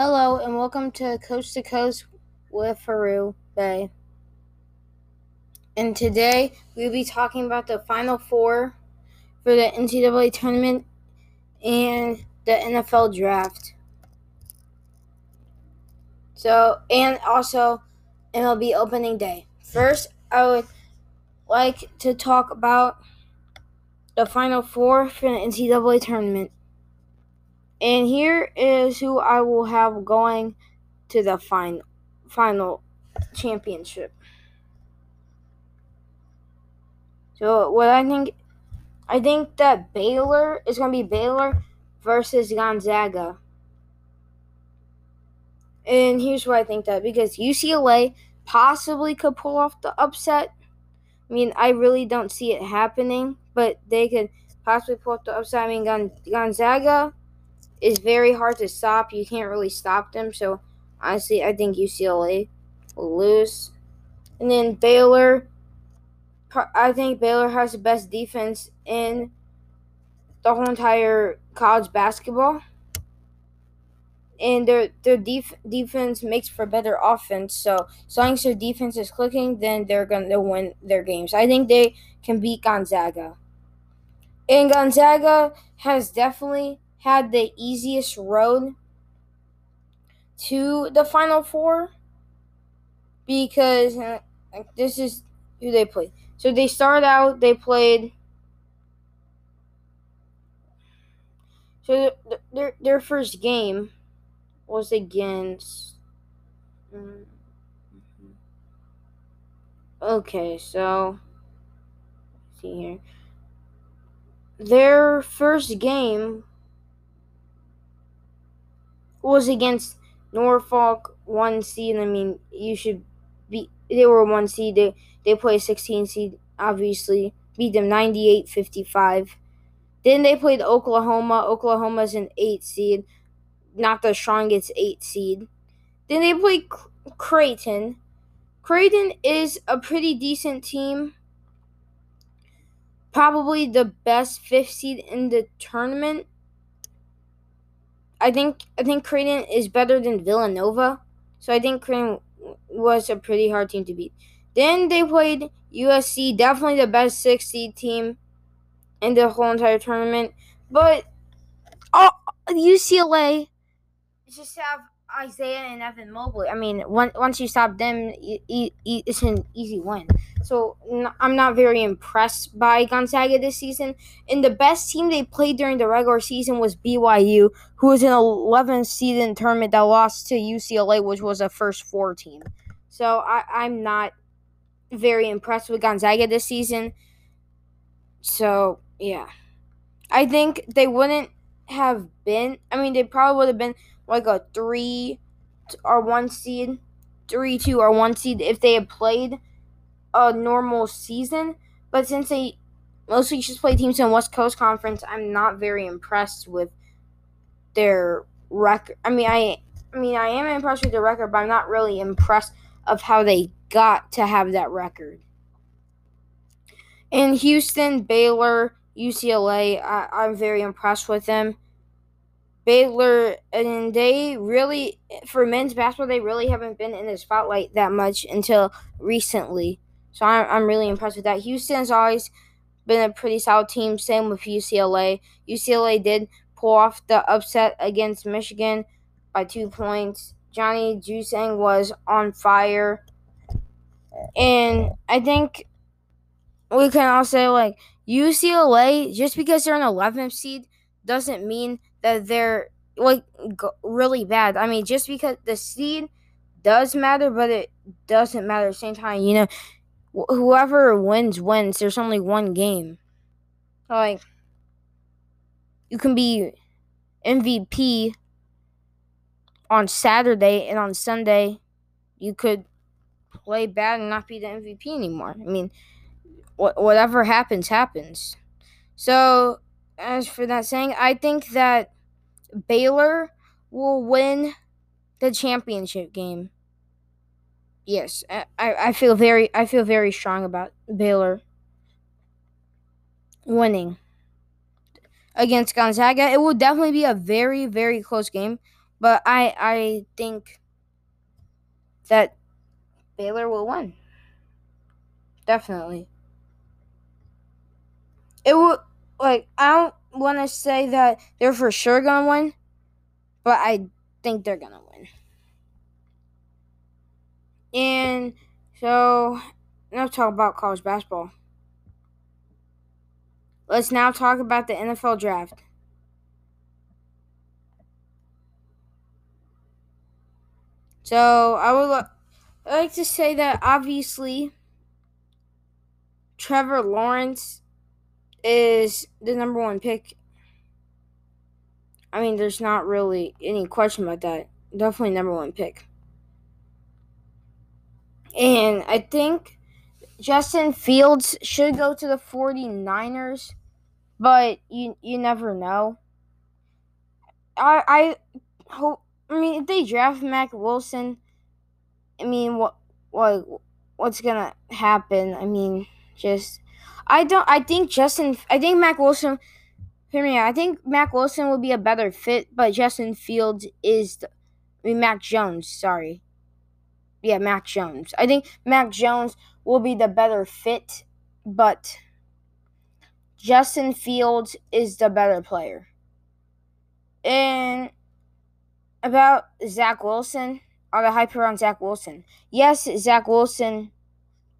Hello and welcome to Coast to Coast with Faru Bay. And today we'll be talking about the Final Four for the NCAA tournament and the NFL draft. So, and also MLB opening day. First, I would like to talk about the Final Four for the NCAA tournament. And here is who I will have going to the final final championship. So what I think I think that Baylor is going to be Baylor versus Gonzaga. And here's why I think that because UCLA possibly could pull off the upset. I mean, I really don't see it happening, but they could possibly pull off the upset. I mean, Gonzaga is very hard to stop. You can't really stop them. So honestly, I think UCLA will lose. And then Baylor, I think Baylor has the best defense in the whole entire college basketball. And their their def- defense makes for better offense. So as long as their defense is clicking, then they're gonna win their games. I think they can beat Gonzaga. And Gonzaga has definitely had the easiest road to the Final Four because uh, this is who they played. So they started out, they played. So their their first game was against. Mm-hmm. Okay, so see here. Their first game was against Norfolk, one seed. I mean, you should be. They were one seed. They they played 16 seed. Obviously, beat them 98-55. Then they played Oklahoma. Oklahoma's an eight seed, not the strongest eight seed. Then they played Creighton. Creighton is a pretty decent team. Probably the best fifth seed in the tournament. I think I think Creighton is better than Villanova, so I think Creighton was a pretty hard team to beat. Then they played USC, definitely the best six seed team in the whole entire tournament. But uh, UCLA just have Isaiah and Evan Mobley. I mean, once you stop them, it's an easy win. So I'm not very impressed by Gonzaga this season. And the best team they played during the regular season was BYU, who was an 11th season tournament that lost to UCLA, which was a first four team. So I, I'm not very impressed with Gonzaga this season. So yeah, I think they wouldn't have been. I mean, they probably would have been like a three or one seed, three two or one seed if they had played a normal season. But since they mostly just play teams in West Coast Conference, I'm not very impressed with their record. I mean, I I mean, I am impressed with the record, but I'm not really impressed of how they got to have that record. In Houston, Baylor, UCLA, I, I'm very impressed with them. Baylor, and they really, for men's basketball, they really haven't been in the spotlight that much until recently. So I'm, I'm really impressed with that. Houston's always been a pretty solid team. Same with UCLA. UCLA did pull off the upset against Michigan by two points. Johnny Juzang was on fire. And I think we can all say, like, UCLA, just because they're an 11th seed, doesn't mean that they're like really bad. I mean, just because the seed does matter, but it doesn't matter at the same time. You know, wh- whoever wins wins. There's only one game. Like you can be MVP on Saturday and on Sunday you could play bad and not be the MVP anymore. I mean, wh- whatever happens happens. So as for that saying, I think that Baylor will win the championship game. Yes, I, I feel very I feel very strong about Baylor winning against Gonzaga. It will definitely be a very very close game, But I I think that Baylor will win. Definitely. It will like I don't want to say that they're for sure gonna win, but I think they're gonna win. And so now talk about college basketball. Let's now talk about the NFL draft. So I would like to say that obviously Trevor Lawrence is the number one pick. I mean, there's not really any question about that. Definitely number one pick. And I think Justin Fields should go to the 49ers, but you you never know. I I hope I mean if they draft Mac Wilson, I mean what what what's gonna happen? I mean just I don't I think Justin I think Mac Wilson hear me out. I think Mac Wilson would be a better fit, but Justin Fields is the, I mean Mac Jones, sorry. Yeah, Mac Jones. I think Mac Jones will be the better fit, but Justin Fields is the better player. And about Zach Wilson, all the hype around Zach Wilson. Yes, Zach Wilson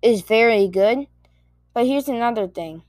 is very good, but here's another thing.